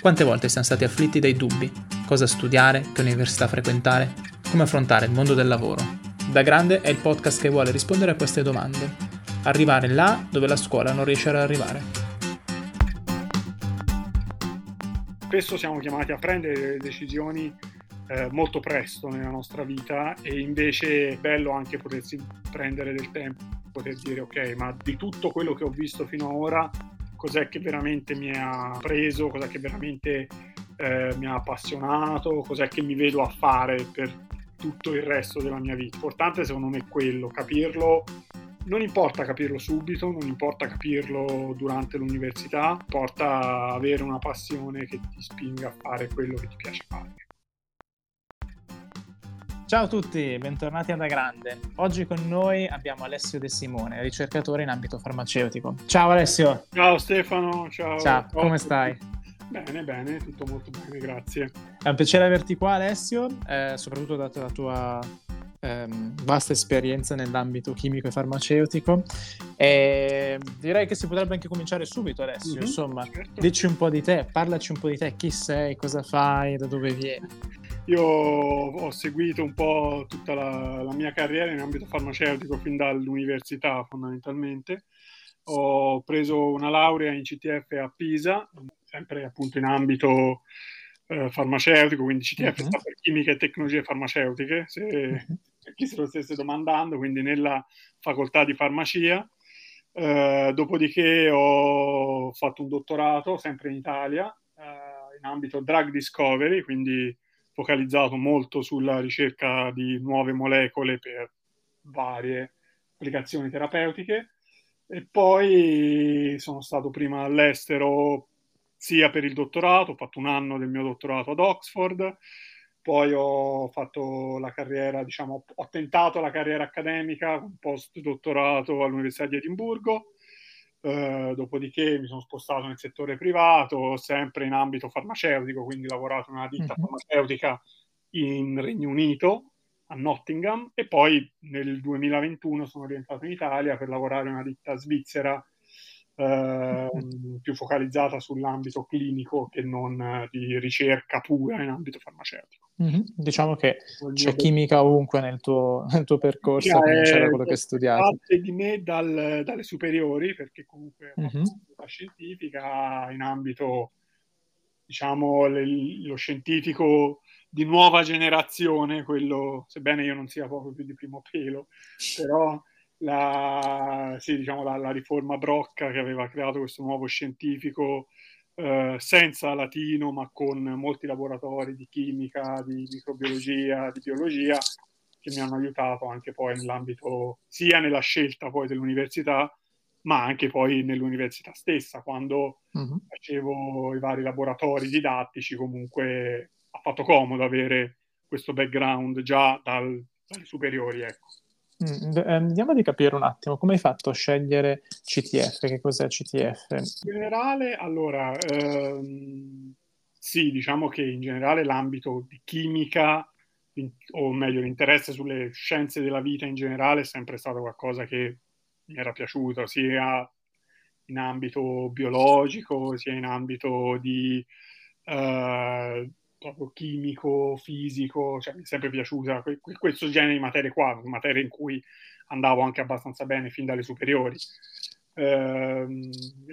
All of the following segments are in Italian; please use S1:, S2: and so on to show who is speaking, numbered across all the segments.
S1: Quante volte siamo stati afflitti dai dubbi? Cosa studiare? Che università frequentare? Come affrontare il mondo del lavoro? Da Grande è il podcast che vuole rispondere a queste domande. Arrivare là dove la scuola non riesce ad arrivare.
S2: Spesso siamo chiamati a prendere decisioni eh, molto presto nella nostra vita e invece è bello anche potersi prendere del tempo, poter dire ok, ma di tutto quello che ho visto fino ad ora cos'è che veramente mi ha preso, cos'è che veramente eh, mi ha appassionato, cos'è che mi vedo a fare per tutto il resto della mia vita. L'importante secondo me è quello, capirlo. Non importa capirlo subito, non importa capirlo durante l'università, importa avere una passione che ti spinga a fare quello che ti piace fare.
S1: Ciao a tutti, bentornati ad Grande. Oggi con noi abbiamo Alessio De Simone, ricercatore in ambito farmaceutico. Ciao Alessio.
S2: Ciao Stefano, ciao.
S1: Ciao, come stai?
S2: Bene, bene, tutto molto bene, grazie.
S1: È un piacere averti qua Alessio, eh, soprattutto dato la tua ehm, vasta esperienza nell'ambito chimico e farmaceutico. E direi che si potrebbe anche cominciare subito Alessio, mm-hmm, insomma, certo. dici un po' di te, parlaci un po' di te, chi sei, cosa fai, da dove vieni.
S2: Io ho seguito un po' tutta la, la, mia carriera in ambito farmaceutico fin dall'università fondamentalmente. Ho preso una laurea in CTF a Pisa, sempre appunto in ambito eh, farmaceutico, quindi CTF uh-huh. sta per chimica e tecnologie farmaceutiche, se uh-huh. chi se lo stesse domandando, quindi nella facoltà di farmacia. Eh, dopodiché ho fatto un dottorato sempre in Italia eh, in ambito drug discovery, quindi focalizzato molto sulla ricerca di nuove molecole per varie applicazioni terapeutiche. E poi sono stato prima all'estero sia per il dottorato, ho fatto un anno del mio dottorato ad Oxford, poi ho fatto la carriera, diciamo, ho tentato la carriera accademica, un post dottorato all'Università di Edimburgo, eh, dopodiché mi sono spostato nel settore privato, sempre in ambito farmaceutico, quindi ho lavorato in una ditta uh-huh. farmaceutica in Regno Unito, a Nottingham, e poi nel 2021 sono rientrato in Italia per lavorare in una ditta svizzera eh, più focalizzata sull'ambito clinico che non di ricerca pura in ambito farmaceutico.
S1: Mm-hmm. Diciamo che c'è chimica ovunque nel tuo, nel tuo percorso, a cominciare da quello che hai studiato.
S2: Parte di me dal, dalle superiori, perché comunque mm-hmm. la scientifica in ambito, diciamo, le, lo scientifico di nuova generazione, quello, sebbene io non sia proprio più di primo pelo, però la, sì, diciamo, la, la riforma Brocca che aveva creato questo nuovo scientifico eh, senza latino, ma con molti laboratori di chimica, di microbiologia, di biologia, che mi hanno aiutato anche poi nell'ambito, sia nella scelta poi dell'università, ma anche poi nell'università stessa, quando uh-huh. facevo i vari laboratori didattici, comunque ha fatto comodo avere questo background già dal, dalle superiori, ecco.
S1: Mm, andiamo di capire un attimo come hai fatto a scegliere CTF, che cos'è CTF?
S2: In generale, allora, ehm, sì, diciamo che in generale l'ambito di chimica, o meglio l'interesse sulle scienze della vita in generale è sempre stato qualcosa che mi era piaciuto, sia in ambito biologico, sia in ambito di eh, proprio chimico, fisico, cioè mi è sempre piaciuta questo genere di materie qua, materie in cui andavo anche abbastanza bene fin dalle superiori. Eh,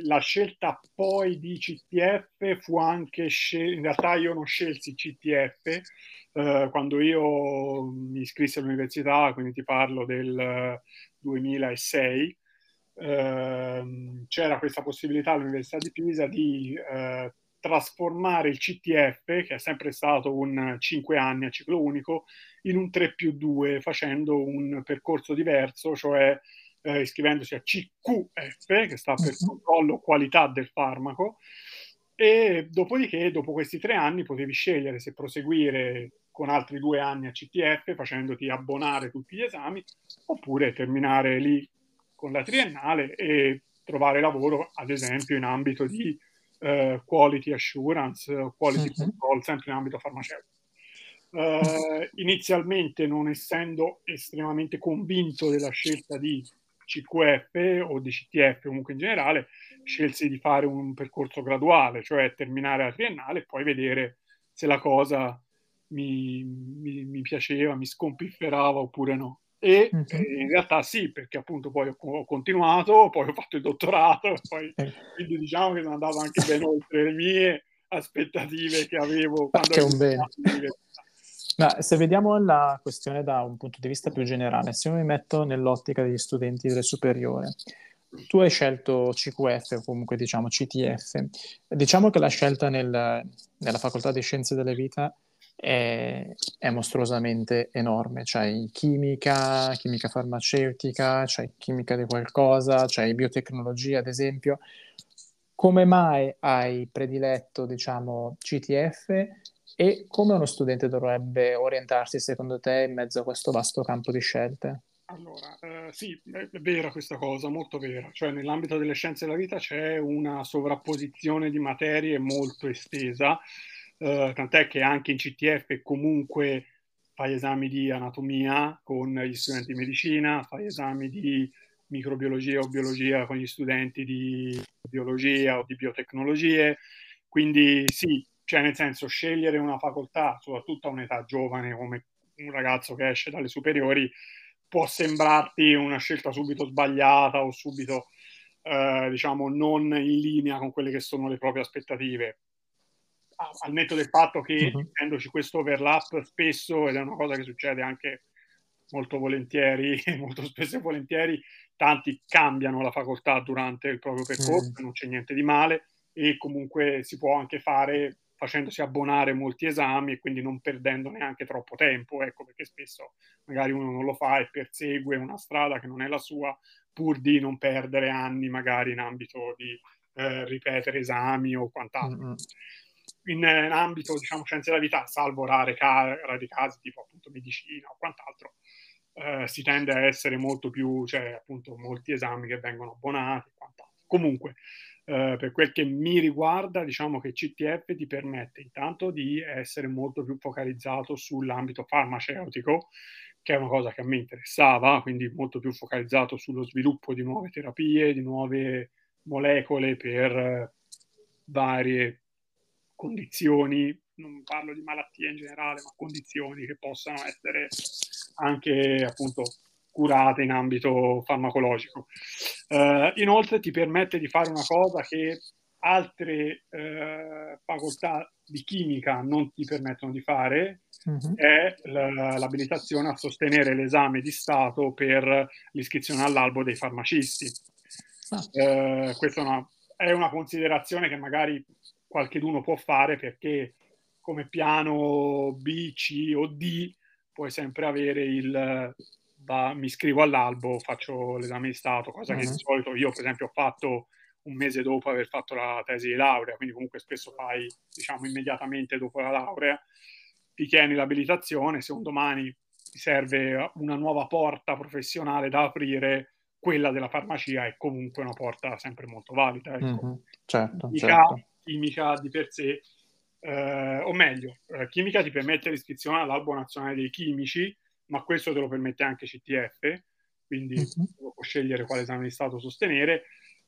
S2: la scelta poi di CTF fu anche scelta, in realtà io non scelsi CTF eh, quando io mi iscrissi all'università, quindi ti parlo del 2006. Eh, c'era questa possibilità all'Università di Pisa di eh, trasformare il CTF, che è sempre stato un 5 anni a ciclo unico, in un 3 più 2, facendo un percorso diverso, cioè eh, iscrivendosi a CQF, che sta per controllo qualità del farmaco, e dopodiché, dopo questi tre anni, potevi scegliere se proseguire con altri due anni a CTF, facendoti abbonare tutti gli esami, oppure terminare lì con la triennale e trovare lavoro, ad esempio, in ambito di uh, quality assurance, quality uh-huh. control, sempre in ambito farmaceutico. Uh, inizialmente, non essendo estremamente convinto della scelta di CQF o di CTF comunque in generale, scelsi di fare un percorso graduale, cioè terminare la triennale e poi vedere se la cosa mi, mi, mi piaceva, mi scompifferava oppure no. E eh, in realtà sì, perché appunto poi ho, ho, continuato, poi ho fatto il dottorato, poi, quindi diciamo che sono andato anche ben oltre le mie aspettative che avevo
S1: quando che un bene. Ma se vediamo la questione da un punto di vista più generale, se io mi metto nell'ottica degli studenti delle superiori, tu hai scelto CQF o comunque diciamo CTF, diciamo che la scelta nel, nella facoltà di scienze delle vita è, è mostruosamente enorme. C'hai chimica, chimica farmaceutica, c'hai chimica di qualcosa, c'hai biotecnologia, ad esempio. Come mai hai prediletto, diciamo, CTF e come uno studente dovrebbe orientarsi, secondo te, in mezzo a questo vasto campo di scelte?
S2: Allora, eh, sì, è vera questa cosa, molto vera. Cioè, nell'ambito delle scienze della vita c'è una sovrapposizione di materie molto estesa eh, tant'è che anche in CTF comunque fai esami di anatomia con gli studenti di medicina, fai esami di microbiologia o biologia con gli studenti di biologia o di biotecnologie, quindi sì, cioè nel senso scegliere una facoltà, soprattutto a un'età giovane come un ragazzo che esce dalle superiori, può sembrarti una scelta subito sbagliata o subito, eh, diciamo, non in linea con quelle che sono le proprie aspettative al netto del fatto che uh-huh. essendoci questo overlap spesso, ed è una cosa che succede anche molto volentieri, molto spesso e volentieri, tanti cambiano la facoltà durante il proprio percorso, uh-huh. non c'è niente di male e comunque si può anche fare facendosi abbonare molti esami e quindi non perdendo neanche troppo tempo, ecco perché spesso magari uno non lo fa e persegue una strada che non è la sua pur di non perdere anni magari in ambito di eh, ripetere esami o quant'altro. Uh-huh in, in ambito diciamo scienze della vita, salvo rare, casi tipo appunto medicina o quant'altro, eh, si tende a essere molto più, cioè appunto molti esami che vengono abbonati. Comunque, eh, per quel che mi riguarda, diciamo che CTF ti permette intanto di essere molto più focalizzato sull'ambito farmaceutico, che è una cosa che a me interessava, quindi molto più focalizzato sullo sviluppo di nuove terapie, di nuove molecole per varie condizioni, non parlo di malattie in generale, ma condizioni che possano essere anche appunto curate in ambito farmacologico. Uh, inoltre ti permette di fare una cosa che altre uh, facoltà di chimica non ti permettono di fare, uh-huh. è l'abilitazione a sostenere l'esame di Stato per l'iscrizione all'albo dei farmacisti. Ah. Uh, questa è una, è una considerazione che magari qualcheduno può fare perché come piano B, C o D puoi sempre avere il va, mi iscrivo all'albo, faccio l'esame di Stato, cosa uh-huh. che di mhm. solito io per esempio ho fatto un mese dopo aver fatto la tesi di laurea, quindi comunque spesso fai diciamo immediatamente dopo la laurea, ti tieni l'abilitazione, se un domani ti serve una nuova porta professionale da aprire, quella della farmacia è comunque una porta sempre molto valida. Ecco.
S1: Mm-hmm, certo, certo
S2: chimica di per sé, eh, o meglio, eh, chimica ti permette l'iscrizione all'albo nazionale dei chimici, ma questo te lo permette anche CTF, quindi uh-huh. può scegliere quale esame di Stato sostenere.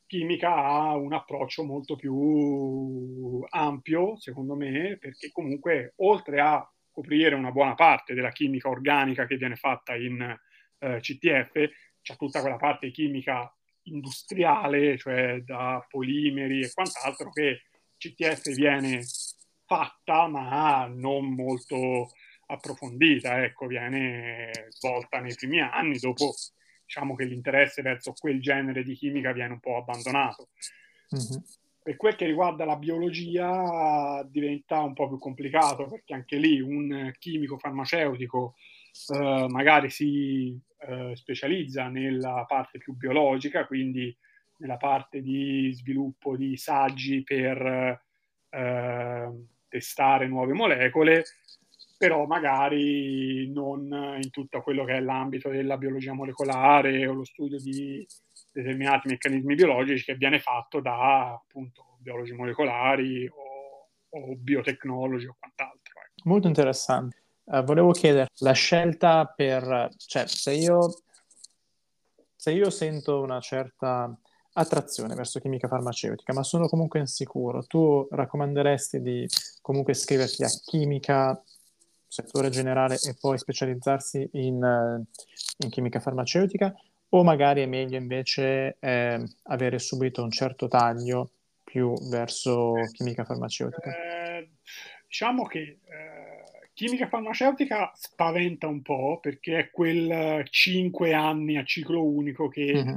S2: Chimica ha un approccio molto più ampio, secondo me, perché comunque oltre a coprire una buona parte della chimica organica che viene fatta in eh, CTF, c'è tutta quella parte chimica industriale, cioè da polimeri e quant'altro, che CTF viene fatta ma non molto approfondita, ecco, viene svolta nei primi anni, dopo diciamo che l'interesse verso quel genere di chimica viene un po' abbandonato. Mm-hmm. Per quel che riguarda la biologia diventa un po' più complicato perché anche lì un chimico farmaceutico eh, magari si eh, specializza nella parte più biologica, quindi nella parte di sviluppo di saggi per eh, testare nuove molecole, però magari non in tutto quello che è l'ambito della biologia molecolare o lo studio di determinati meccanismi biologici che viene fatto da appunto biologi molecolari o, o biotecnologi o quant'altro.
S1: Ecco. Molto interessante. Uh, volevo chiedere, la scelta per, cioè se io se io sento una certa attrazione verso chimica farmaceutica, ma sono comunque insicuro, tu raccomanderesti di comunque iscriverti a chimica, settore generale e poi specializzarsi in, eh, in chimica farmaceutica? O magari è meglio invece eh, avere subito un certo taglio più verso chimica farmaceutica?
S2: Eh, diciamo che eh, chimica farmaceutica spaventa un po' perché è quel 5 anni a ciclo unico che mm-hmm.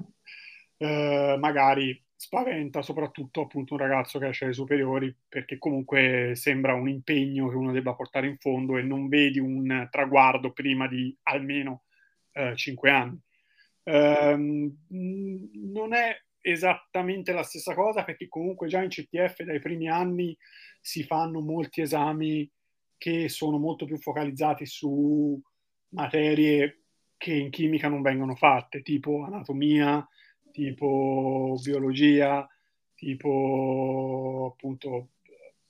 S2: Eh, magari spaventa soprattutto appunto un ragazzo che esce ai superiori perché comunque sembra un impegno che uno debba portare in fondo e non vedi un traguardo prima di almeno eh, 5 anni. Um, non è esattamente la stessa cosa perché comunque già in CTF dai primi anni si fanno molti esami che sono molto più focalizzati su materie che in chimica non vengono fatte, tipo anatomia, tipo biologia, tipo appunto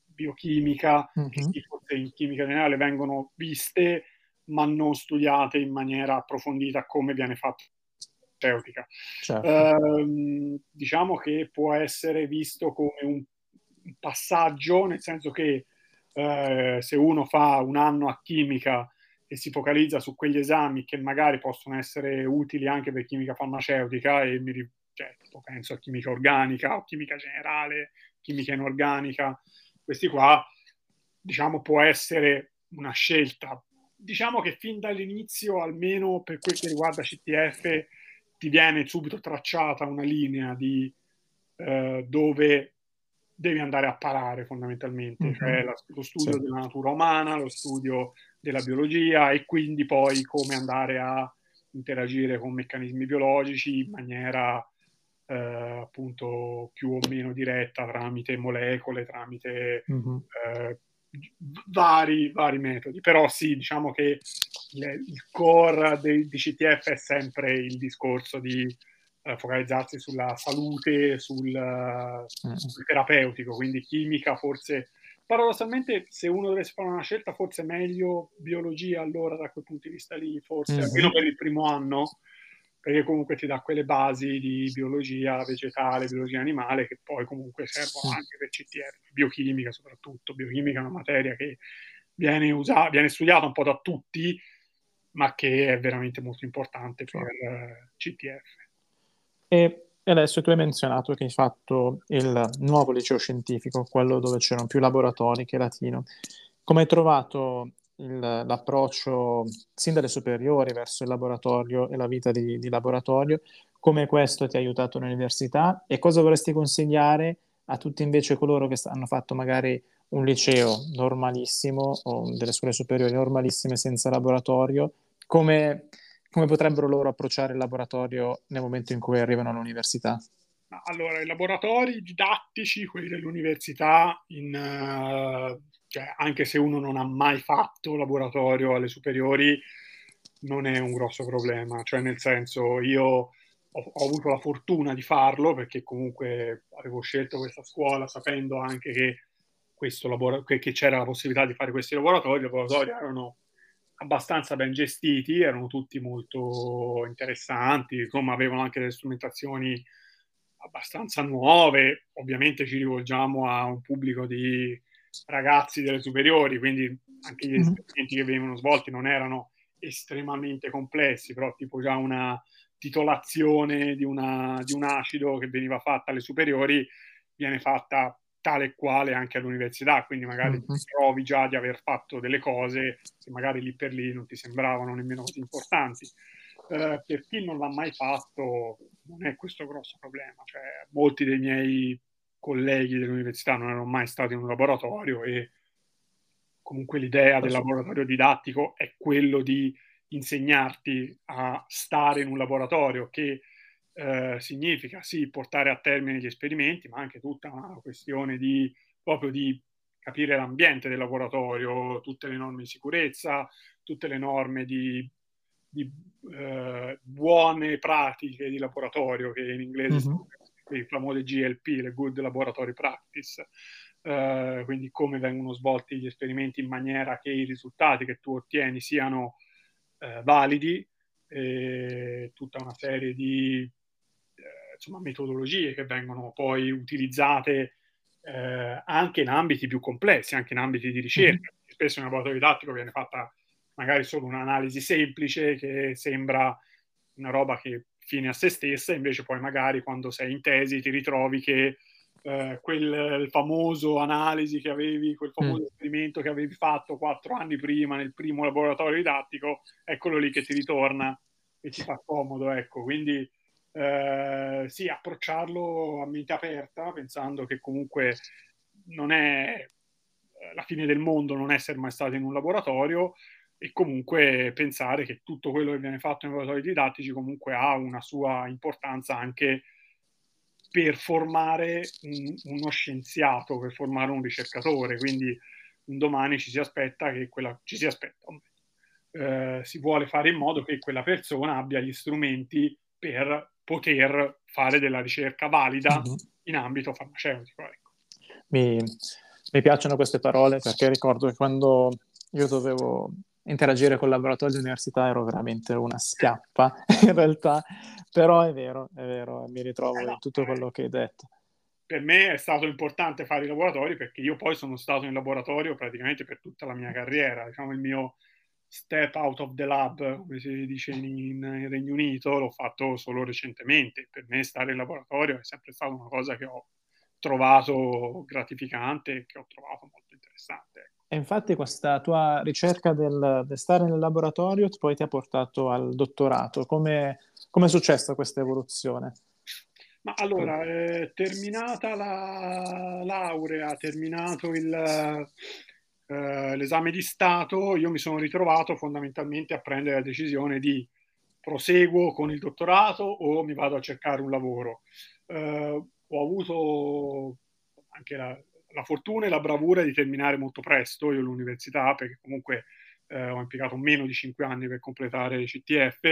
S2: biochimica, mm-hmm. che forse in chimica generale vengono viste ma non studiate in maniera approfondita come viene fatto farmaceutica. Certo. Eh, diciamo che può essere visto come un, un passaggio, nel senso che eh, se uno fa un anno a chimica e si focalizza su quegli esami che magari possono essere utili anche per chimica farmaceutica, e mi cioè, penso a chimica organica o chimica generale, chimica inorganica, questi qua, diciamo, può essere una scelta. Diciamo che fin dall'inizio, almeno per quel che riguarda CTF, ti viene subito tracciata una linea di eh, dove devi andare a parare fondamentalmente, mm-hmm. cioè la, lo studio sì. della natura umana, lo studio della biologia e quindi poi come andare a interagire con meccanismi biologici in maniera eh, appunto più o meno diretta tramite molecole, tramite mm-hmm. eh, vari, vari metodi. Però sì, diciamo che il core di, di CTF è sempre il discorso di focalizzarsi sulla salute, sul, uh, sul, terapeutico, quindi chimica forse. Paradossalmente, se uno dovesse fare una scelta, forse è meglio biologia allora da quel punto di vista lì, forse, mm-hmm. almeno per il primo anno, perché comunque ti dà quelle basi di biologia vegetale, biologia animale, che poi comunque servono anche per CTF, biochimica soprattutto. Biochimica è una materia che viene, usata, viene studiata un po' da tutti, ma che è veramente molto importante per uh, CTF.
S1: E adesso tu hai menzionato che hai fatto il nuovo liceo scientifico, quello dove c'erano più laboratori che latino. Come hai trovato il, l'approccio sin dalle superiori verso il laboratorio e la vita di, di laboratorio? Come questo ti ha aiutato all'università e cosa vorresti consigliare a tutti invece coloro che hanno fatto magari un liceo normalissimo o delle scuole superiori normalissime senza laboratorio, come, come potrebbero loro approcciare il laboratorio nel momento in cui arrivano all'università?
S2: Allora, i laboratori didattici, quelli dell'università, in, uh, cioè, anche se uno non ha mai fatto laboratorio alle superiori, non è un grosso problema. Cioè, nel senso, io ho, ho avuto la fortuna di farlo perché comunque avevo scelto questa scuola sapendo anche che labora- che, che c'era la possibilità di fare questi laboratori, i laboratori erano abbastanza ben gestiti, erano tutti molto interessanti, insomma avevano anche delle strumentazioni abbastanza nuove, ovviamente ci rivolgiamo a un pubblico di ragazzi delle superiori, quindi anche gli mm-hmm. esperimenti che venivano svolti non erano estremamente complessi, però tipo già una titolazione di, una, di un acido che veniva fatta alle superiori viene fatta tale e quale anche all'università, quindi magari mm-hmm. trovi già di aver fatto delle cose che magari lì per lì non ti sembravano nemmeno così importanti. Uh, per chi non l'ha mai fatto non è questo grosso problema, cioè, molti dei miei colleghi dell'università non erano mai stati in un laboratorio e comunque l'idea del laboratorio didattico è quello di insegnarti a stare in un laboratorio che eh, significa sì portare a termine gli esperimenti, ma anche tutta una questione di proprio di capire l'ambiente del laboratorio, tutte le norme di sicurezza, tutte le norme di, di eh, buone pratiche di laboratorio, che in inglese mm-hmm. sono le famose GLP, le Good Laboratory Practice, eh, quindi come vengono svolti gli esperimenti in maniera che i risultati che tu ottieni siano eh, validi e tutta una serie di insomma, metodologie che vengono poi utilizzate eh, anche in ambiti più complessi, anche in ambiti di ricerca. Mm-hmm. Spesso in laboratorio didattico viene fatta magari solo un'analisi semplice che sembra una roba che fine a se stessa, invece poi magari quando sei in tesi ti ritrovi che eh, quel famoso analisi che avevi, quel famoso mm. esperimento che avevi fatto quattro anni prima nel primo laboratorio didattico, è quello lì che ti ritorna e ti fa comodo, ecco. Quindi eh, sì, approcciarlo a mente aperta, pensando che comunque non è eh, la fine del mondo non essere mai stato in un laboratorio e comunque pensare che tutto quello che viene fatto nei laboratori didattici comunque ha una sua importanza anche per formare un, uno scienziato, per formare un ricercatore. Quindi un domani ci si aspetta che quella ci si aspetta, eh, si vuole fare in modo che quella persona abbia gli strumenti per poter fare della ricerca valida mm-hmm. in ambito farmaceutico. Ecco.
S1: Mi, mi piacciono queste parole perché ricordo che quando io dovevo interagire con il laboratorio di università ero veramente una schiappa in realtà, però è vero, è vero, mi ritrovo eh no, in tutto quello che hai detto.
S2: Per me è stato importante fare i laboratori perché io poi sono stato in laboratorio praticamente per tutta la mia carriera, diciamo il mio step out of the lab, come si dice in, in Regno Unito, l'ho fatto solo recentemente. Per me stare in laboratorio è sempre stata una cosa che ho trovato gratificante e che ho trovato molto interessante. Ecco.
S1: E infatti questa tua ricerca del, del, stare nel laboratorio poi ti ha portato al dottorato. Come è successa questa evoluzione?
S2: Ma allora, eh, terminata la laurea, terminato il, eh, l'esame di Stato, io mi sono ritrovato fondamentalmente a prendere la decisione di proseguo con il dottorato o mi vado a cercare un lavoro. Eh, ho avuto anche la, la fortuna e la bravura di terminare molto presto io l'università, perché comunque eh, ho impiegato meno di cinque anni per completare il CTF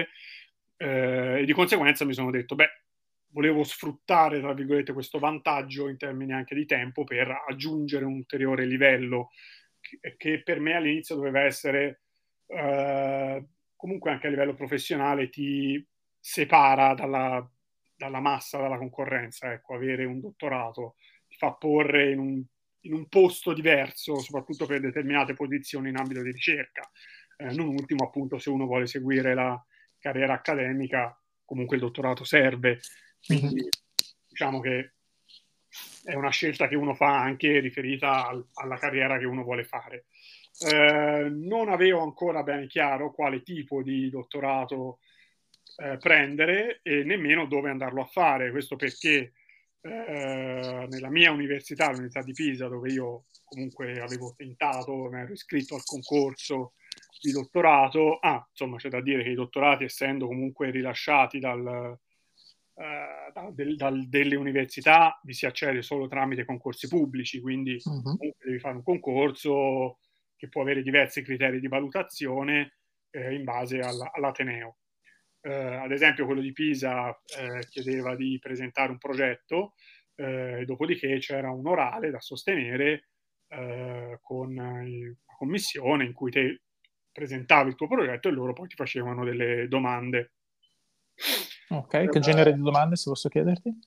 S2: eh, e di conseguenza mi sono detto, beh, volevo sfruttare, tra virgolette, questo vantaggio in termini anche di tempo per aggiungere un ulteriore livello che, per me all'inizio doveva essere eh, comunque anche a livello professionale ti separa dalla, dalla massa, dalla concorrenza, ecco, avere un dottorato fa porre in un, in un posto diverso, soprattutto per determinate posizioni in ambito di ricerca. Eh, non ultimo, appunto, se uno vuole seguire la carriera accademica, comunque il dottorato serve. Quindi mm-hmm. diciamo che è una scelta che uno fa anche riferita al, alla carriera che uno vuole fare. Eh, non avevo ancora bene chiaro quale tipo di dottorato eh, prendere e nemmeno dove andarlo a fare. Questo perché eh, nella mia università, l'Università di Pisa, dove io comunque avevo tentato, mi ero iscritto al concorso di dottorato. Ah, insomma, c'è da dire che i dottorati, essendo comunque rilasciati dal, eh, da, del, dal, delle università, vi si accede solo tramite concorsi pubblici, quindi uh-huh. devi fare un concorso che può avere diversi criteri di valutazione eh, in base alla, all'Ateneo eh, ad esempio quello di Pisa eh, chiedeva di presentare un progetto, eh, dopodiché c'era un orale da sostenere eh, con la commissione in cui te presentavi il tuo progetto e loro poi ti facevano delle domande.
S1: Ok, che genere di domande se posso chiederti?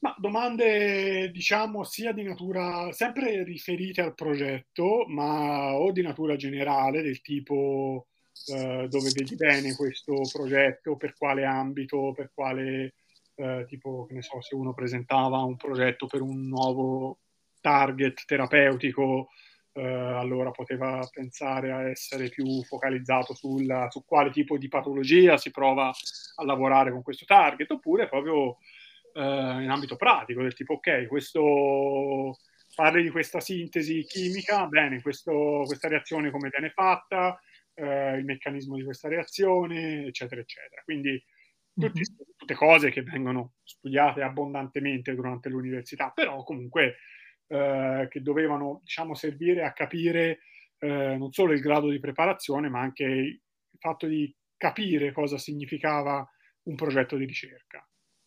S2: Ma domande, diciamo, sia di natura sempre riferite al progetto, ma o di natura generale, del tipo eh, dove vedi bene questo progetto, per quale ambito, per quale eh, tipo, che ne so, se uno presentava un progetto per un nuovo target terapeutico, eh, allora poteva pensare a essere più focalizzato sul, su quale tipo di patologia si prova a lavorare con questo target, oppure proprio eh, in ambito pratico, del tipo, ok, questo parli di questa sintesi chimica, bene, questo, questa reazione come viene fatta, eh, il meccanismo di questa reazione, eccetera, eccetera. Quindi tutti, mm-hmm. tutte cose che vengono studiate abbondantemente durante l'università, però comunque eh, che dovevano, diciamo, servire a capire eh, non solo il grado di preparazione, ma anche il fatto di capire cosa significava un progetto di ricerca.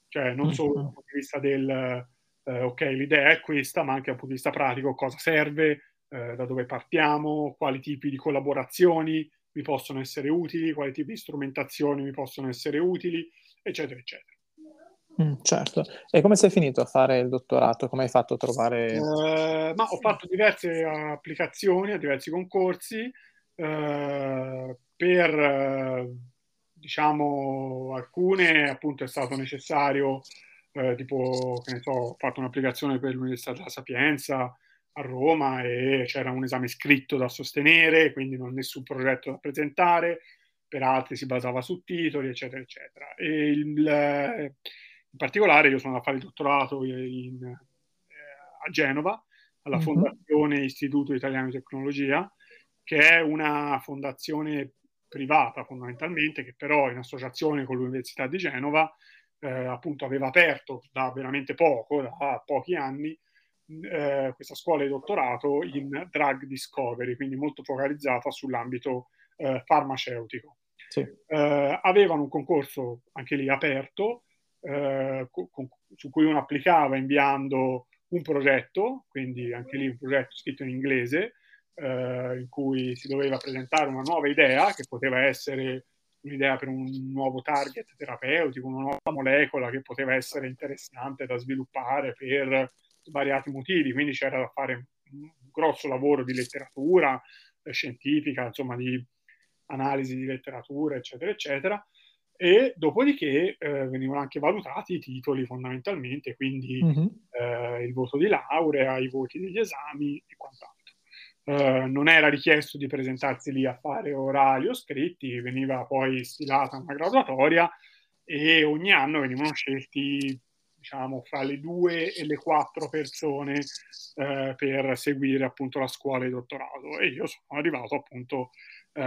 S2: Cioè, non solo dal punto di vista del, eh, ok, l'idea è questa, ma anche dal punto di vista pratico, cosa serve, eh, da dove partiamo, quali tipi di collaborazioni mi possono essere utili, quali tipi di strumentazioni mi possono essere utili, eccetera, eccetera.
S1: Mm, certo. E come sei finito a fare il dottorato? Come hai fatto a trovare...
S2: Eh, ma ho fatto diverse applicazioni a diversi concorsi eh, per, eh, diciamo, alcune appunto è stato necessario, eh, tipo, che ne so, ho fatto un'applicazione per l'Università della Sapienza a Roma e c'era un esame scritto da sostenere, quindi non nessun progetto da presentare, per altri si basava su titoli, eccetera, eccetera. E il, in particolare io sono andato a fare il dottorato in, eh, a Genova, alla mm-hmm. Fondazione Istituto Italiano di Tecnologia, che è una fondazione privata fondamentalmente, che però in associazione con l'Università di Genova eh, appunto aveva aperto da veramente poco, da pochi anni, eh, questa scuola di dottorato in drug discovery, quindi molto focalizzata sull'ambito eh, farmaceutico. Sì. Eh, avevano un concorso anche lì aperto eh, con, su cui uno applicava inviando un progetto, quindi anche lì un progetto scritto in inglese, eh, in cui si doveva presentare una nuova idea, che poteva essere un'idea per un nuovo target terapeutico, una nuova molecola che poteva essere interessante da sviluppare per svariati motivi, quindi c'era da fare un grosso lavoro di letteratura eh, scientifica, insomma di analisi di letteratura, eccetera, eccetera e dopodiché eh, venivano anche valutati i titoli fondamentalmente, quindi mm-hmm. eh, il voto di laurea, i voti degli esami e quant'altro. Eh, non era richiesto di presentarsi lì a fare orali o scritti, veniva poi stilata una graduatoria e ogni anno venivano scelti diciamo fra le due e le quattro persone eh, per seguire appunto la scuola di dottorato e io sono arrivato appunto eh,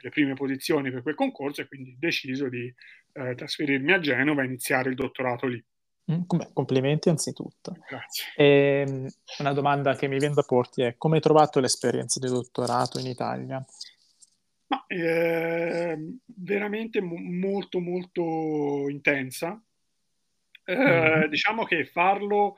S2: nelle le prime posizioni per quel concorso e quindi ho deciso di eh, trasferirmi a Genova e iniziare il dottorato lì.
S1: Mm, complimenti anzitutto.
S2: Grazie.
S1: E, ehm, una domanda che mi viene da porti è come hai trovato l'esperienza di dottorato in Italia?
S2: Ma, eh, veramente mo- molto molto intensa. Eh, mm-hmm. Diciamo che farlo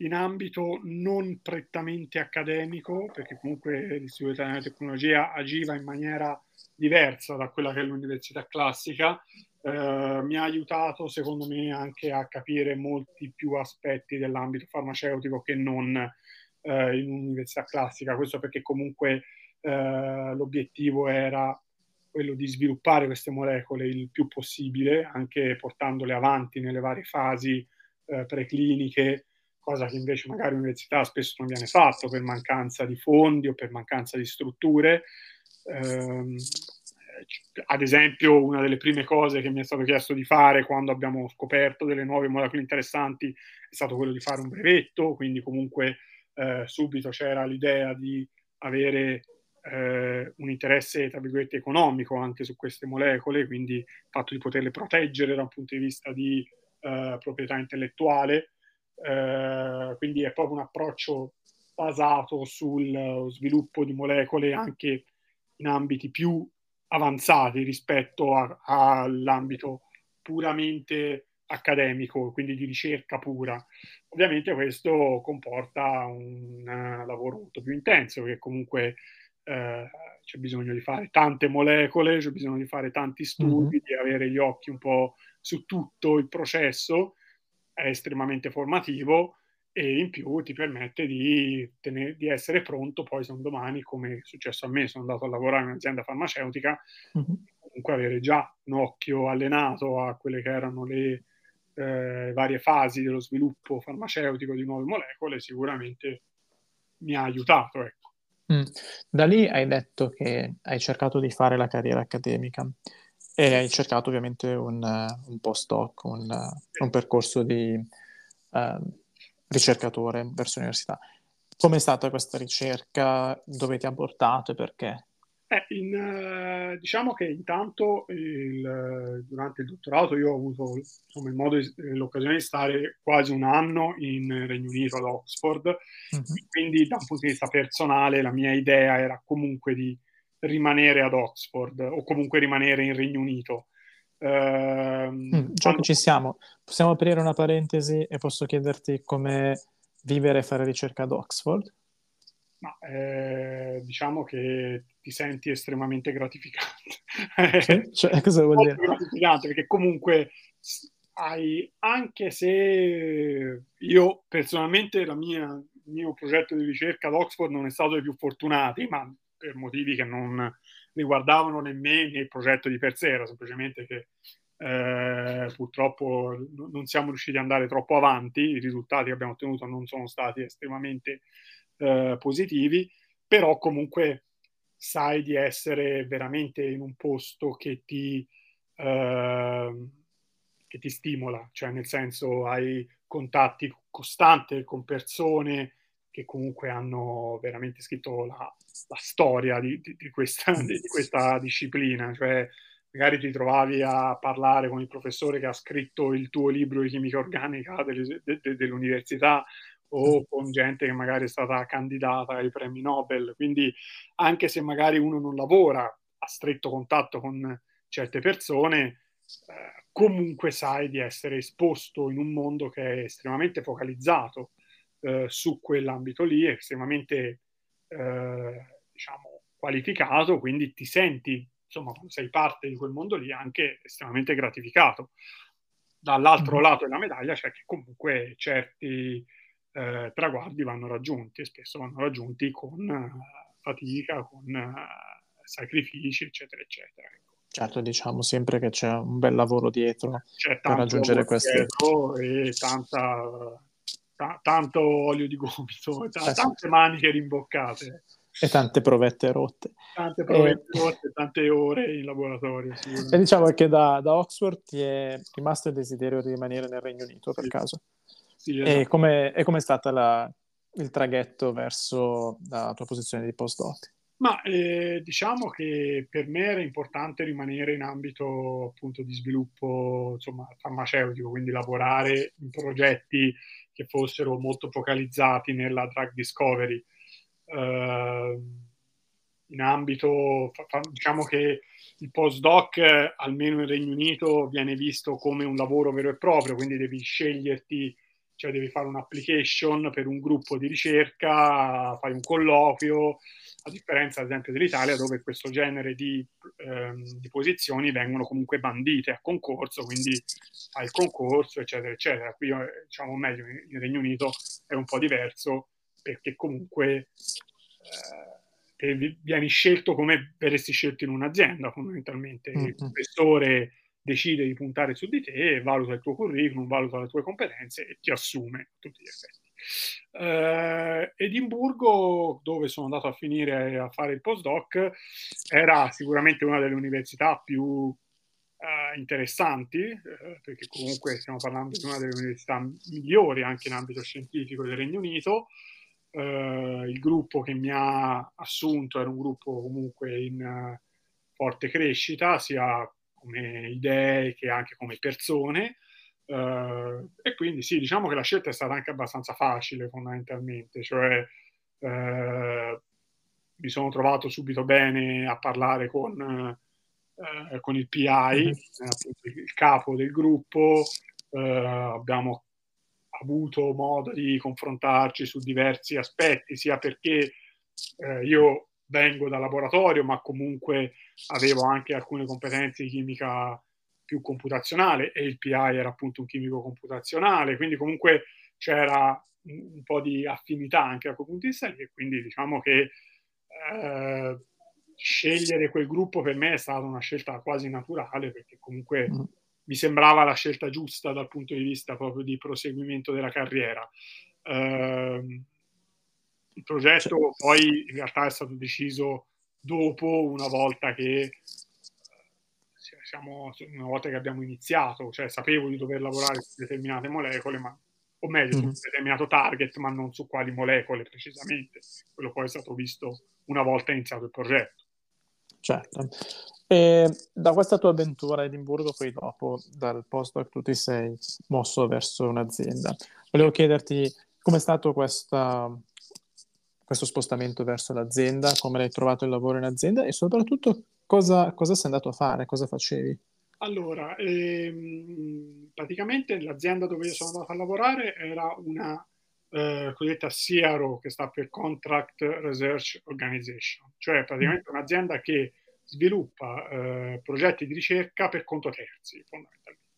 S2: in ambito non prettamente accademico, perché comunque l'Istituto Italiano di Tecnologia agiva in maniera diversa da quella che è l'università classica, eh, mi ha aiutato secondo me anche a capire molti più aspetti dell'ambito farmaceutico che non eh, in un'università classica. Questo perché comunque eh, l'obiettivo era quello di sviluppare queste molecole il più possibile, anche portandole avanti nelle varie fasi eh, precliniche, cosa che invece magari all'università spesso non viene fatto per mancanza di fondi o per mancanza di strutture. Ehm, ad esempio, una delle prime cose che mi è stato chiesto di fare quando abbiamo scoperto delle nuove molecole interessanti è stato quello di fare un brevetto, quindi comunque eh, subito c'era l'idea di avere eh, un interesse, tra virgolette, economico anche su queste molecole, quindi il fatto di poterle proteggere da un punto di vista di eh, proprietà intellettuale. Eh, quindi è proprio un approccio basato sul sviluppo di molecole anche in ambiti più avanzati rispetto a, all'ambito puramente accademico, quindi di ricerca pura. Ovviamente questo comporta un uh, lavoro molto più intenso, perché comunque uh, c'è bisogno di fare tante molecole, c'è bisogno di fare tanti studi, mm-hmm. di avere gli occhi un po' su tutto il processo, è estremamente formativo e in più ti permette di, tener, di, essere pronto poi se un domani, come è successo a me, sono andato a lavorare in un'azienda farmaceutica, mm-hmm. comunque avere già un occhio allenato a quelle che erano le eh, varie fasi dello sviluppo farmaceutico di nuove molecole sicuramente mi ha aiutato. Ecco.
S1: Mm. Da lì hai detto che hai cercato di fare la carriera accademica e hai cercato ovviamente un, un postdoc, un, un percorso di... Uh, ricercatore verso l'università. Com'è stata questa ricerca? Dove ti ha portato e perché?
S2: Eh, in, uh, diciamo che intanto il, durante il dottorato io ho avuto insomma, modo, l'occasione di stare quasi un anno in Regno Unito ad Oxford, mm-hmm. quindi da un punto di vista personale la mia idea era comunque di rimanere ad Oxford o comunque rimanere in Regno Unito.
S1: Uh, mm, che ci siamo, possiamo aprire una parentesi e posso chiederti come vivere e fare ricerca ad Oxford?
S2: Ma eh, diciamo che ti senti estremamente gratificante.
S1: Sì? Cioè, cosa vuol dire?
S2: gratificante perché comunque hai, anche se io personalmente la mia, il mio progetto di ricerca ad Oxford non è stato dei più fortunati, ma per motivi che non riguardavano né me né il progetto di per sé, era semplicemente che eh, purtroppo non siamo riusciti ad andare troppo avanti, i risultati che abbiamo ottenuto non sono stati estremamente eh, positivi, però comunque sai di essere veramente in un posto che ti, eh, che ti stimola, cioè nel senso hai contatti costanti con persone che comunque hanno veramente scritto la, la storia di, di, di, questa, di, questa, disciplina, cioè magari ti trovavi a parlare con il professore che ha scritto il tuo libro di chimica organica delle, de, de, dell'università o con gente che magari è stata candidata ai premi Nobel. Quindi anche se magari uno non lavora a stretto contatto con certe persone, eh, comunque sai di essere esposto in un mondo che è estremamente focalizzato eh, su quell'ambito lì, estremamente eh, diciamo qualificato, quindi ti senti, insomma, quando sei parte di quel mondo lì, anche estremamente gratificato. Dall'altro mm-hmm. lato della medaglia c'è che comunque certi eh, traguardi vanno raggiunti e spesso vanno raggiunti con uh, fatica, con uh, sacrifici, eccetera, eccetera. Ecco.
S1: Certo, diciamo sempre che c'è un bel lavoro dietro c'è per raggiungere queste.
S2: E tanta, t- tanto olio di gomito, t- tante maniche rimboccate.
S1: E tante provette rotte.
S2: Tante provette e... rotte, tante ore in laboratorio.
S1: E diciamo che da, da, Oxford ti è rimasto il desiderio di rimanere nel Regno Unito, per sì. caso. Sì, esatto. E come è stato il traghetto verso la tua posizione di postdoc?
S2: Ma eh, diciamo che per me era importante rimanere in ambito appunto di sviluppo insomma, farmaceutico, quindi lavorare in progetti che fossero molto focalizzati nella drug discovery. Uh, in ambito, diciamo che il postdoc, almeno in Regno Unito, viene visto come un lavoro vero e proprio, quindi devi sceglierti cioè devi fare un'application per un gruppo di ricerca, fai un colloquio, a differenza ad esempio dell'Italia dove questo genere di, ehm, di posizioni vengono comunque bandite a concorso, quindi fai il concorso, eccetera, eccetera. Qui, eh, diciamo meglio, in Regno Unito è un po' diverso perché comunque eh, vieni scelto come verresti scelto in un'azienda, fondamentalmente. Mm-hmm. Il professore decide di puntare su di te, valuta il tuo curriculum, valuta le tue competenze e ti assume a tutti gli effetti. Uh, Edimburgo, dove sono andato a finire a fare il postdoc, era sicuramente una delle università più uh, interessanti, uh, perché comunque stiamo parlando di una delle università migliori anche in ambito scientifico del Regno Unito. il gruppo che mi ha assunto era un gruppo comunque in forte crescita, sia come idee che anche come persone. Uh, e quindi sì, diciamo che la scelta è stata anche abbastanza facile fondamentalmente, cioè uh, mi sono trovato subito bene a parlare con, uh, con il PI, mm-hmm. il capo del gruppo, abbiamo avuto modo di confrontarci su diversi aspetti, sia perché io vengo dal laboratorio, ma comunque avevo anche alcune competenze di chimica più computazionale e il PI era appunto un chimico computazionale, quindi comunque c'era un po' di affinità anche da quel punto di vista e quindi diciamo che eh, scegliere quel gruppo per me è stata una scelta quasi naturale perché comunque mm. mi sembrava la scelta giusta dal punto di vista proprio di proseguimento della carriera. Eh, il progetto cioè. poi in realtà è stato deciso dopo, una volta che siamo, una volta che abbiamo iniziato, cioè sapevo di dover lavorare su determinate molecole, ma, o meglio, mm-hmm. su un determinato target, ma non su quali molecole precisamente. Quello poi è stato visto una volta iniziato il progetto.
S1: Certo. E da questa tua avventura a Edimburgo, poi dopo, dal posto che tu ti sei mosso verso un'azienda, volevo chiederti com'è stato questa, questo spostamento verso l'azienda, come l'hai trovato il lavoro in azienda e soprattutto cosa, cosa sei andato a fare, cosa facevi?
S2: Allora, ehm, praticamente l'azienda dove io sono andato a lavorare era una eh, cosiddetta CRO, che sta per Contract Research Organization, cioè praticamente mm. un'azienda che sviluppa eh, progetti di ricerca per conto terzi, fondamentalmente.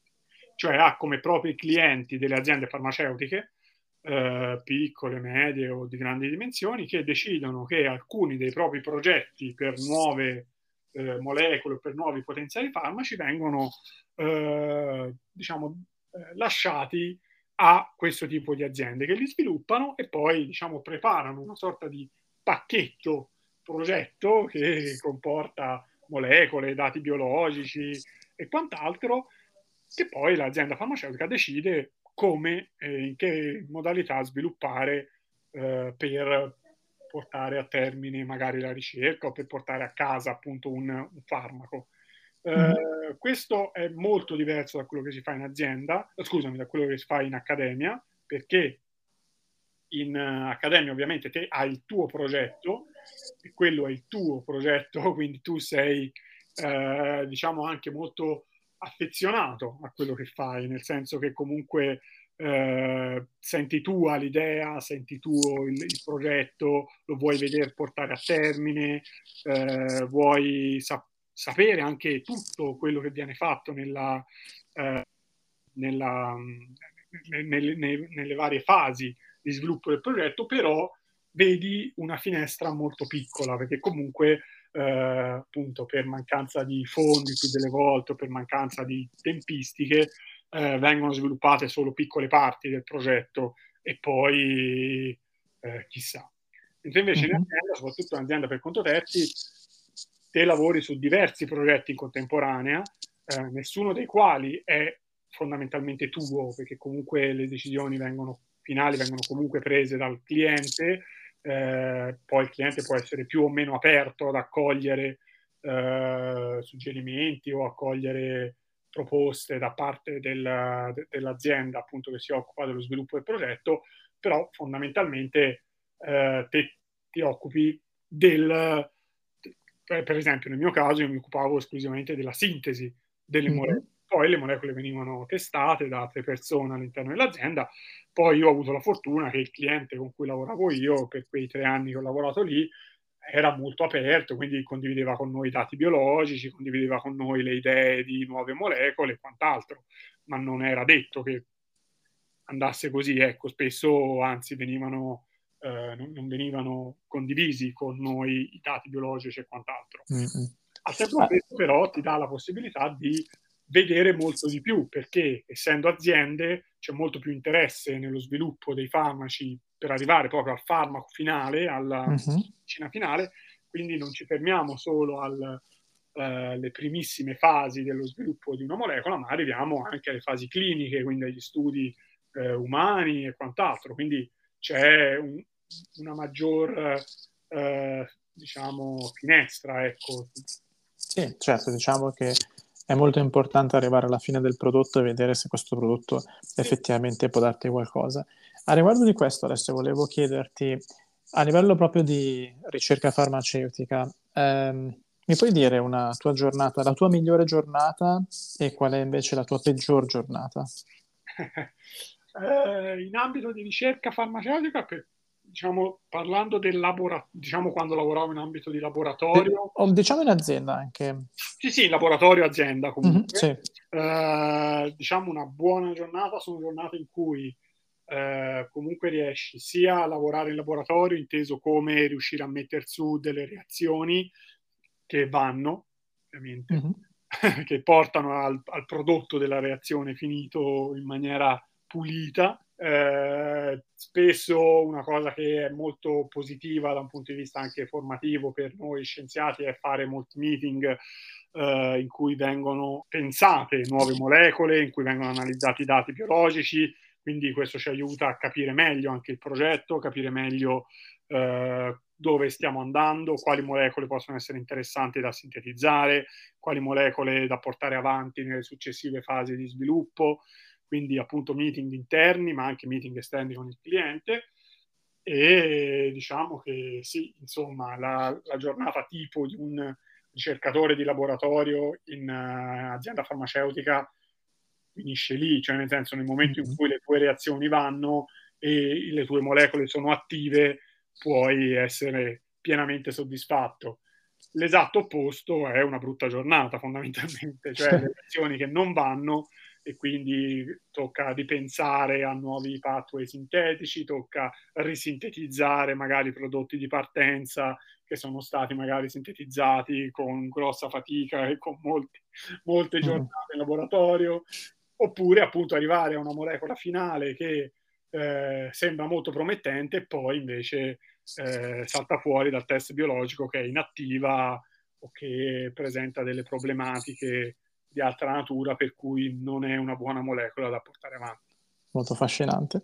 S2: Cioè ha come propri clienti delle aziende farmaceutiche, eh, piccole, medie o di grandi dimensioni, che decidono che alcuni dei propri progetti per nuove eh, molecole, per nuovi potenziali farmaci, vengono eh, diciamo, eh, lasciati a questo tipo di aziende che li sviluppano e poi diciamo, preparano una sorta di pacchetto progetto che comporta molecole, dati biologici e quant'altro, che poi l'azienda farmaceutica decide come e in che modalità sviluppare eh, per portare a termine magari la ricerca o per portare a casa appunto un, un farmaco. Mm-hmm. Eh, questo è molto diverso da quello che si fa in azienda, scusami, da quello che si fa in accademia, perché in uh, accademia ovviamente te hai il tuo progetto e quello è il tuo progetto, quindi tu sei uh, diciamo anche molto affezionato a quello che fai, nel senso che comunque uh, senti tu l'idea, senti tu il, il, progetto, lo vuoi vedere portare a termine, vuoi sapere sapere anche tutto quello che viene fatto nella, eh, nella, nelle, nelle, nelle, varie fasi di sviluppo del progetto, però vedi una finestra molto piccola, perché comunque eh, appunto per mancanza di fondi più delle volte per mancanza di tempistiche eh, vengono sviluppate solo piccole parti del progetto e poi eh, chissà. Mentre invece mm-hmm. in azienda, soprattutto in azienda per conto terzi, te lavori su diversi progetti in contemporanea, eh, nessuno dei quali è fondamentalmente tuo, perché comunque le decisioni vengono, finali vengono comunque prese dal cliente, eh, poi il cliente può essere più o meno aperto ad accogliere eh, suggerimenti o accogliere proposte da parte del, de, dell'azienda appunto che si occupa dello sviluppo del progetto, però fondamentalmente eh, te ti occupi del, per esempio nel mio caso io mi occupavo esclusivamente della sintesi delle mm-hmm. molecole, poi le molecole venivano testate da altre persone all'interno dell'azienda, poi io ho avuto la fortuna che il cliente con cui lavoravo io per quei tre anni che ho lavorato lì era molto aperto, quindi condivideva con noi i dati biologici, condivideva con noi le idee di nuove molecole e quant'altro, ma non era detto che andasse così, ecco, spesso anzi venivano eh, non, non, venivano condivisi con noi i dati biologici e quant'altro. Mm-hmm. Al tempo stesso però ti dà la possibilità di vedere molto di più perché essendo aziende c'è molto più interesse nello sviluppo dei farmaci per arrivare proprio al farmaco finale, alla mm-hmm. medicina finale, quindi non ci fermiamo solo alle uh, primissime fasi dello sviluppo di una molecola, ma arriviamo anche alle fasi cliniche, quindi agli studi uh, umani e quant'altro. Quindi c'è un, una maggior eh, diciamo finestra ecco.
S1: sì certo diciamo che è molto importante arrivare alla fine del prodotto e vedere se questo prodotto effettivamente può darti qualcosa a riguardo di questo adesso volevo chiederti a livello proprio di ricerca farmaceutica ehm, mi puoi dire una tua giornata, la tua migliore giornata e qual è invece la tua peggior giornata?
S2: eh, in ambito di ricerca farmaceutica, per, diciamo, parlando del laboratorio, diciamo quando lavoravo in ambito di laboratorio.
S1: O diciamo in azienda anche.
S2: Sì, sì, laboratorio azienda comunque.
S1: Mm-hmm, sì.
S2: eh, diciamo una buona giornata sono giornate in cui eh, comunque riesci sia a lavorare in laboratorio, inteso come riuscire a mettere su delle reazioni che vanno, ovviamente, mm-hmm. che portano al, al prodotto della reazione finito in maniera pulita eh, spesso una cosa che è molto positiva da un punto di vista anche formativo per noi scienziati è fare molti meeting eh, in cui vengono pensate nuove molecole, in cui vengono analizzati i dati biologici, quindi questo ci aiuta a capire meglio anche il progetto, capire meglio eh, dove stiamo andando, quali molecole possono essere interessanti da sintetizzare, quali molecole da portare avanti nelle successive fasi di sviluppo. Quindi appunto meeting interni ma anche meeting esterni con il cliente. E diciamo che sì, insomma, la, la giornata tipo di un ricercatore di laboratorio in uh, azienda farmaceutica finisce lì, cioè nel senso nel momento in mm-hmm. cui le tue reazioni vanno, e le tue molecole sono attive, puoi essere pienamente soddisfatto. L'esatto opposto è una brutta giornata fondamentalmente, cioè le reazioni che non vanno e quindi tocca ripensare a nuovi pathway sintetici, tocca risintetizzare magari prodotti di partenza che sono stati magari sintetizzati con grossa fatica e con molti, molte mm. giornate in laboratorio, oppure appunto arrivare a una molecola finale che eh, sembra molto promettente e poi invece eh, salta fuori dal test biologico che è inattiva o che presenta delle problematiche di altra natura per cui non è una buona molecola da portare avanti.
S1: Molto affascinante.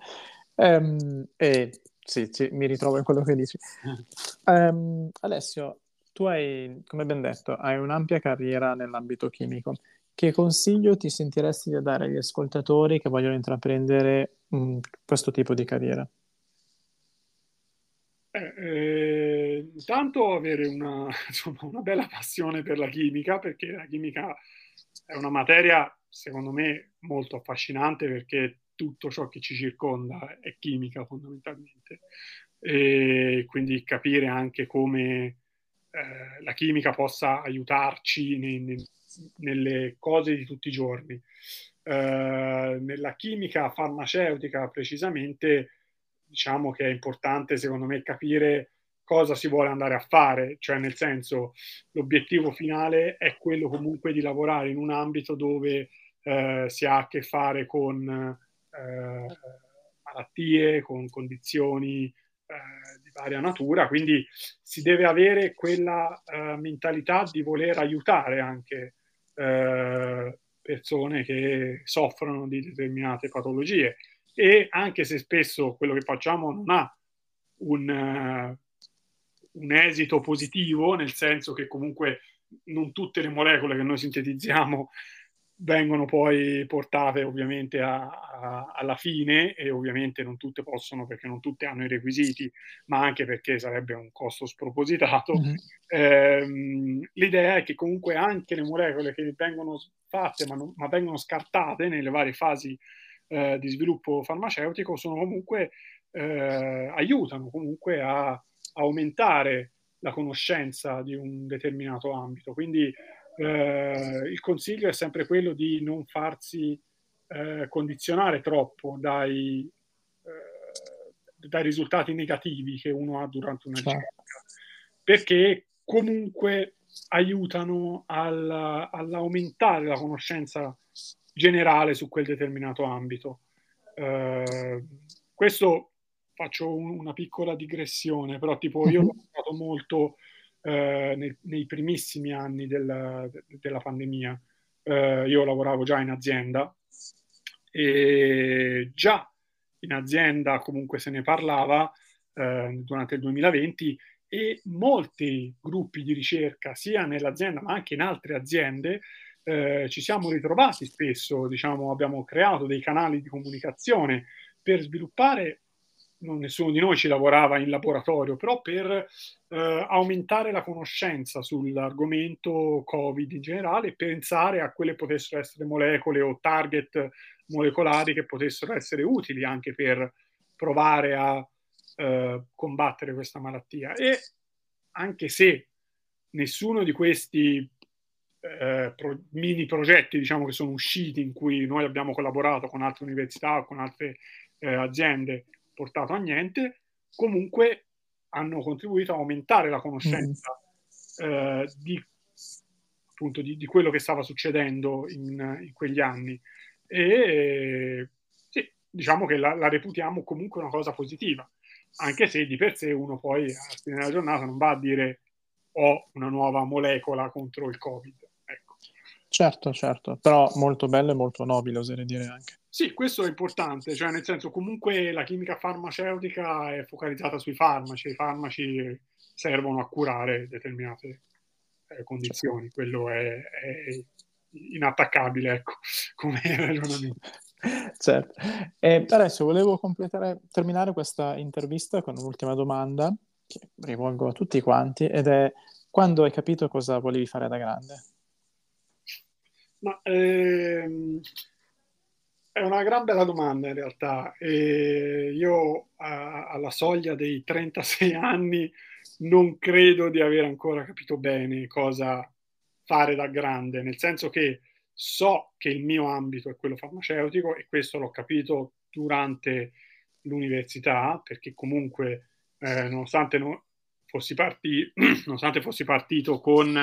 S1: Um, e sì, sì, mi ritrovo in quello che dici. Um, Alessio, tu hai, come ben detto, hai un'ampia carriera nell'ambito chimico. Che consiglio ti sentiresti di dare agli ascoltatori che vogliono intraprendere mh, mm, questo tipo di carriera?
S2: Eh, eh, intanto avere una, insomma, una bella passione per la chimica, perché la chimica è una materia, secondo me, molto affascinante perché tutto ciò che ci circonda è chimica fondamentalmente. E quindi capire anche come eh, la chimica possa aiutarci nei, nei, nelle cose di tutti i giorni. Eh, nella chimica farmaceutica, precisamente, diciamo che è importante, secondo me, capire cosa si vuole andare a fare, cioè nel senso l'obiettivo finale è quello comunque di lavorare in un ambito dove eh, si ha a che fare con eh, malattie, con condizioni eh, di varia natura, quindi si deve avere quella eh, mentalità di voler aiutare anche eh, persone che soffrono di determinate patologie. E anche se spesso quello che facciamo non ha un un esito positivo, nel senso che comunque non tutte le molecole che noi sintetizziamo vengono poi portate ovviamente a, a, alla fine e ovviamente non tutte possono perché non tutte hanno i requisiti, ma anche perché sarebbe un costo spropositato. Mm-hmm. Ehm, l'idea è che comunque anche le molecole che vengono fatte ma, non, ma vengono scartate nelle varie fasi eh, di sviluppo farmaceutico sono comunque eh, aiutano comunque a aumentare la conoscenza di un determinato ambito. Quindi eh, il consiglio è sempre quello di non farsi eh, condizionare troppo dai, eh, dai, risultati negativi che uno ha durante una certo. ricerca, perché comunque aiutano al, all'aumentare la conoscenza generale su quel determinato ambito. Uh, questo faccio un, una piccola digressione, però tipo io ho mhm. lavorato molto eh, nei, nei, primissimi anni della, della pandemia. Eh, io lavoravo già in azienda e già in azienda comunque se ne parlava eh, durante il 2020 e molti gruppi di ricerca, sia nell'azienda ma anche in altre aziende, eh, ci siamo ritrovati spesso, diciamo, abbiamo creato dei canali di comunicazione per sviluppare nessuno di noi ci lavorava in laboratorio, però per eh, aumentare la conoscenza sull'argomento Covid in generale, pensare a quelle potessero essere molecole o target molecolari che potessero essere utili anche per provare a eh, combattere questa malattia. E anche se nessuno di questi eh, pro- mini progetti, diciamo che sono usciti in cui noi abbiamo collaborato con altre università o con altre eh, aziende, portato a niente, comunque hanno contribuito a aumentare la conoscenza mm. eh, di, appunto, di, di, quello che stava succedendo in, in quegli anni. E sì, diciamo che la, la, reputiamo comunque una cosa positiva, anche se di per sé uno poi alla fine della giornata non va a dire ho una nuova molecola contro il Covid.
S1: Certo, certo, però molto bello e molto nobile, oserei dire anche.
S2: Sì, questo è importante, cioè nel senso comunque la chimica farmaceutica è focalizzata sui farmaci, i farmaci servono a curare determinate eh, condizioni, quello è, è, inattaccabile, ecco, come ragionamento.
S1: Certo. E adesso volevo completare, terminare questa intervista con un'ultima domanda che rivolgo a tutti quanti ed è quando hai capito cosa volevi fare da grande?
S2: Ma ehm È una gran bella domanda in realtà. E io a, alla soglia dei 36 anni non credo di aver ancora capito bene cosa fare da grande, nel senso che so che il mio ambito è quello farmaceutico e questo l'ho capito durante l'università, perché comunque eh, nonostante, no, fossi partito, nonostante fossi partito con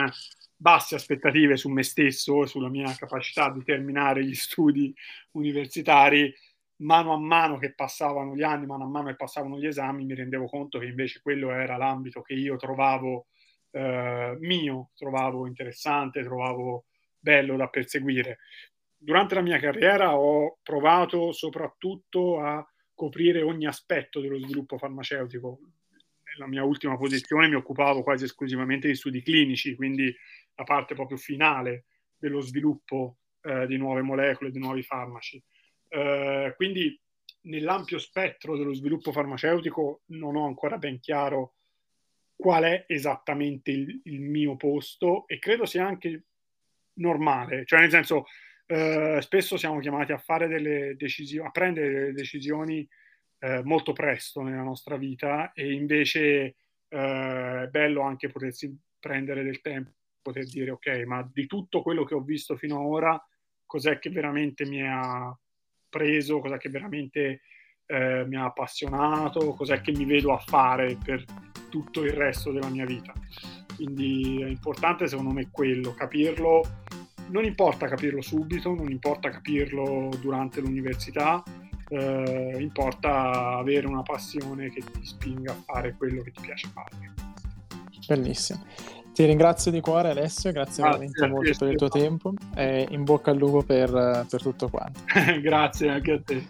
S2: basse aspettative su me stesso sulla mia capacità di terminare gli studi universitari, mano a mano che passavano gli anni, mano a mano che passavano gli esami, mi rendevo conto che invece quello era l'ambito che io trovavo eh, mio, trovavo interessante, trovavo bello da perseguire. Durante la mia carriera ho provato soprattutto a coprire ogni aspetto dello sviluppo farmaceutico. Nella mia ultima posizione mi occupavo quasi esclusivamente di studi clinici, quindi la parte proprio finale dello sviluppo eh, di nuove molecole, di nuovi farmaci. Eh, quindi nell'ampio spettro dello sviluppo farmaceutico non ho ancora ben chiaro qual è esattamente il, il mio posto e credo sia anche normale, cioè nel senso eh, spesso siamo chiamati a fare delle decisioni, a prendere delle decisioni eh, molto presto nella nostra vita e invece eh, è bello anche potersi prendere del tempo, poter dire ok, ma di tutto quello che ho visto fino ad ora, cos'è che veramente mi ha preso, cos'è che veramente eh, mi ha appassionato, cos'è che mi vedo a fare per tutto il resto della mia vita. Quindi è importante secondo me quello, capirlo non importa capirlo subito, non importa capirlo durante l'università, eh, importa avere una passione che ti spinga a fare quello che ti piace fare.
S1: Bellissimo. Ti ringrazio di cuore Alessio, grazie, grazie veramente molto per il tuo tempo e in bocca al lupo per, per tutto quanto.
S2: grazie anche a te.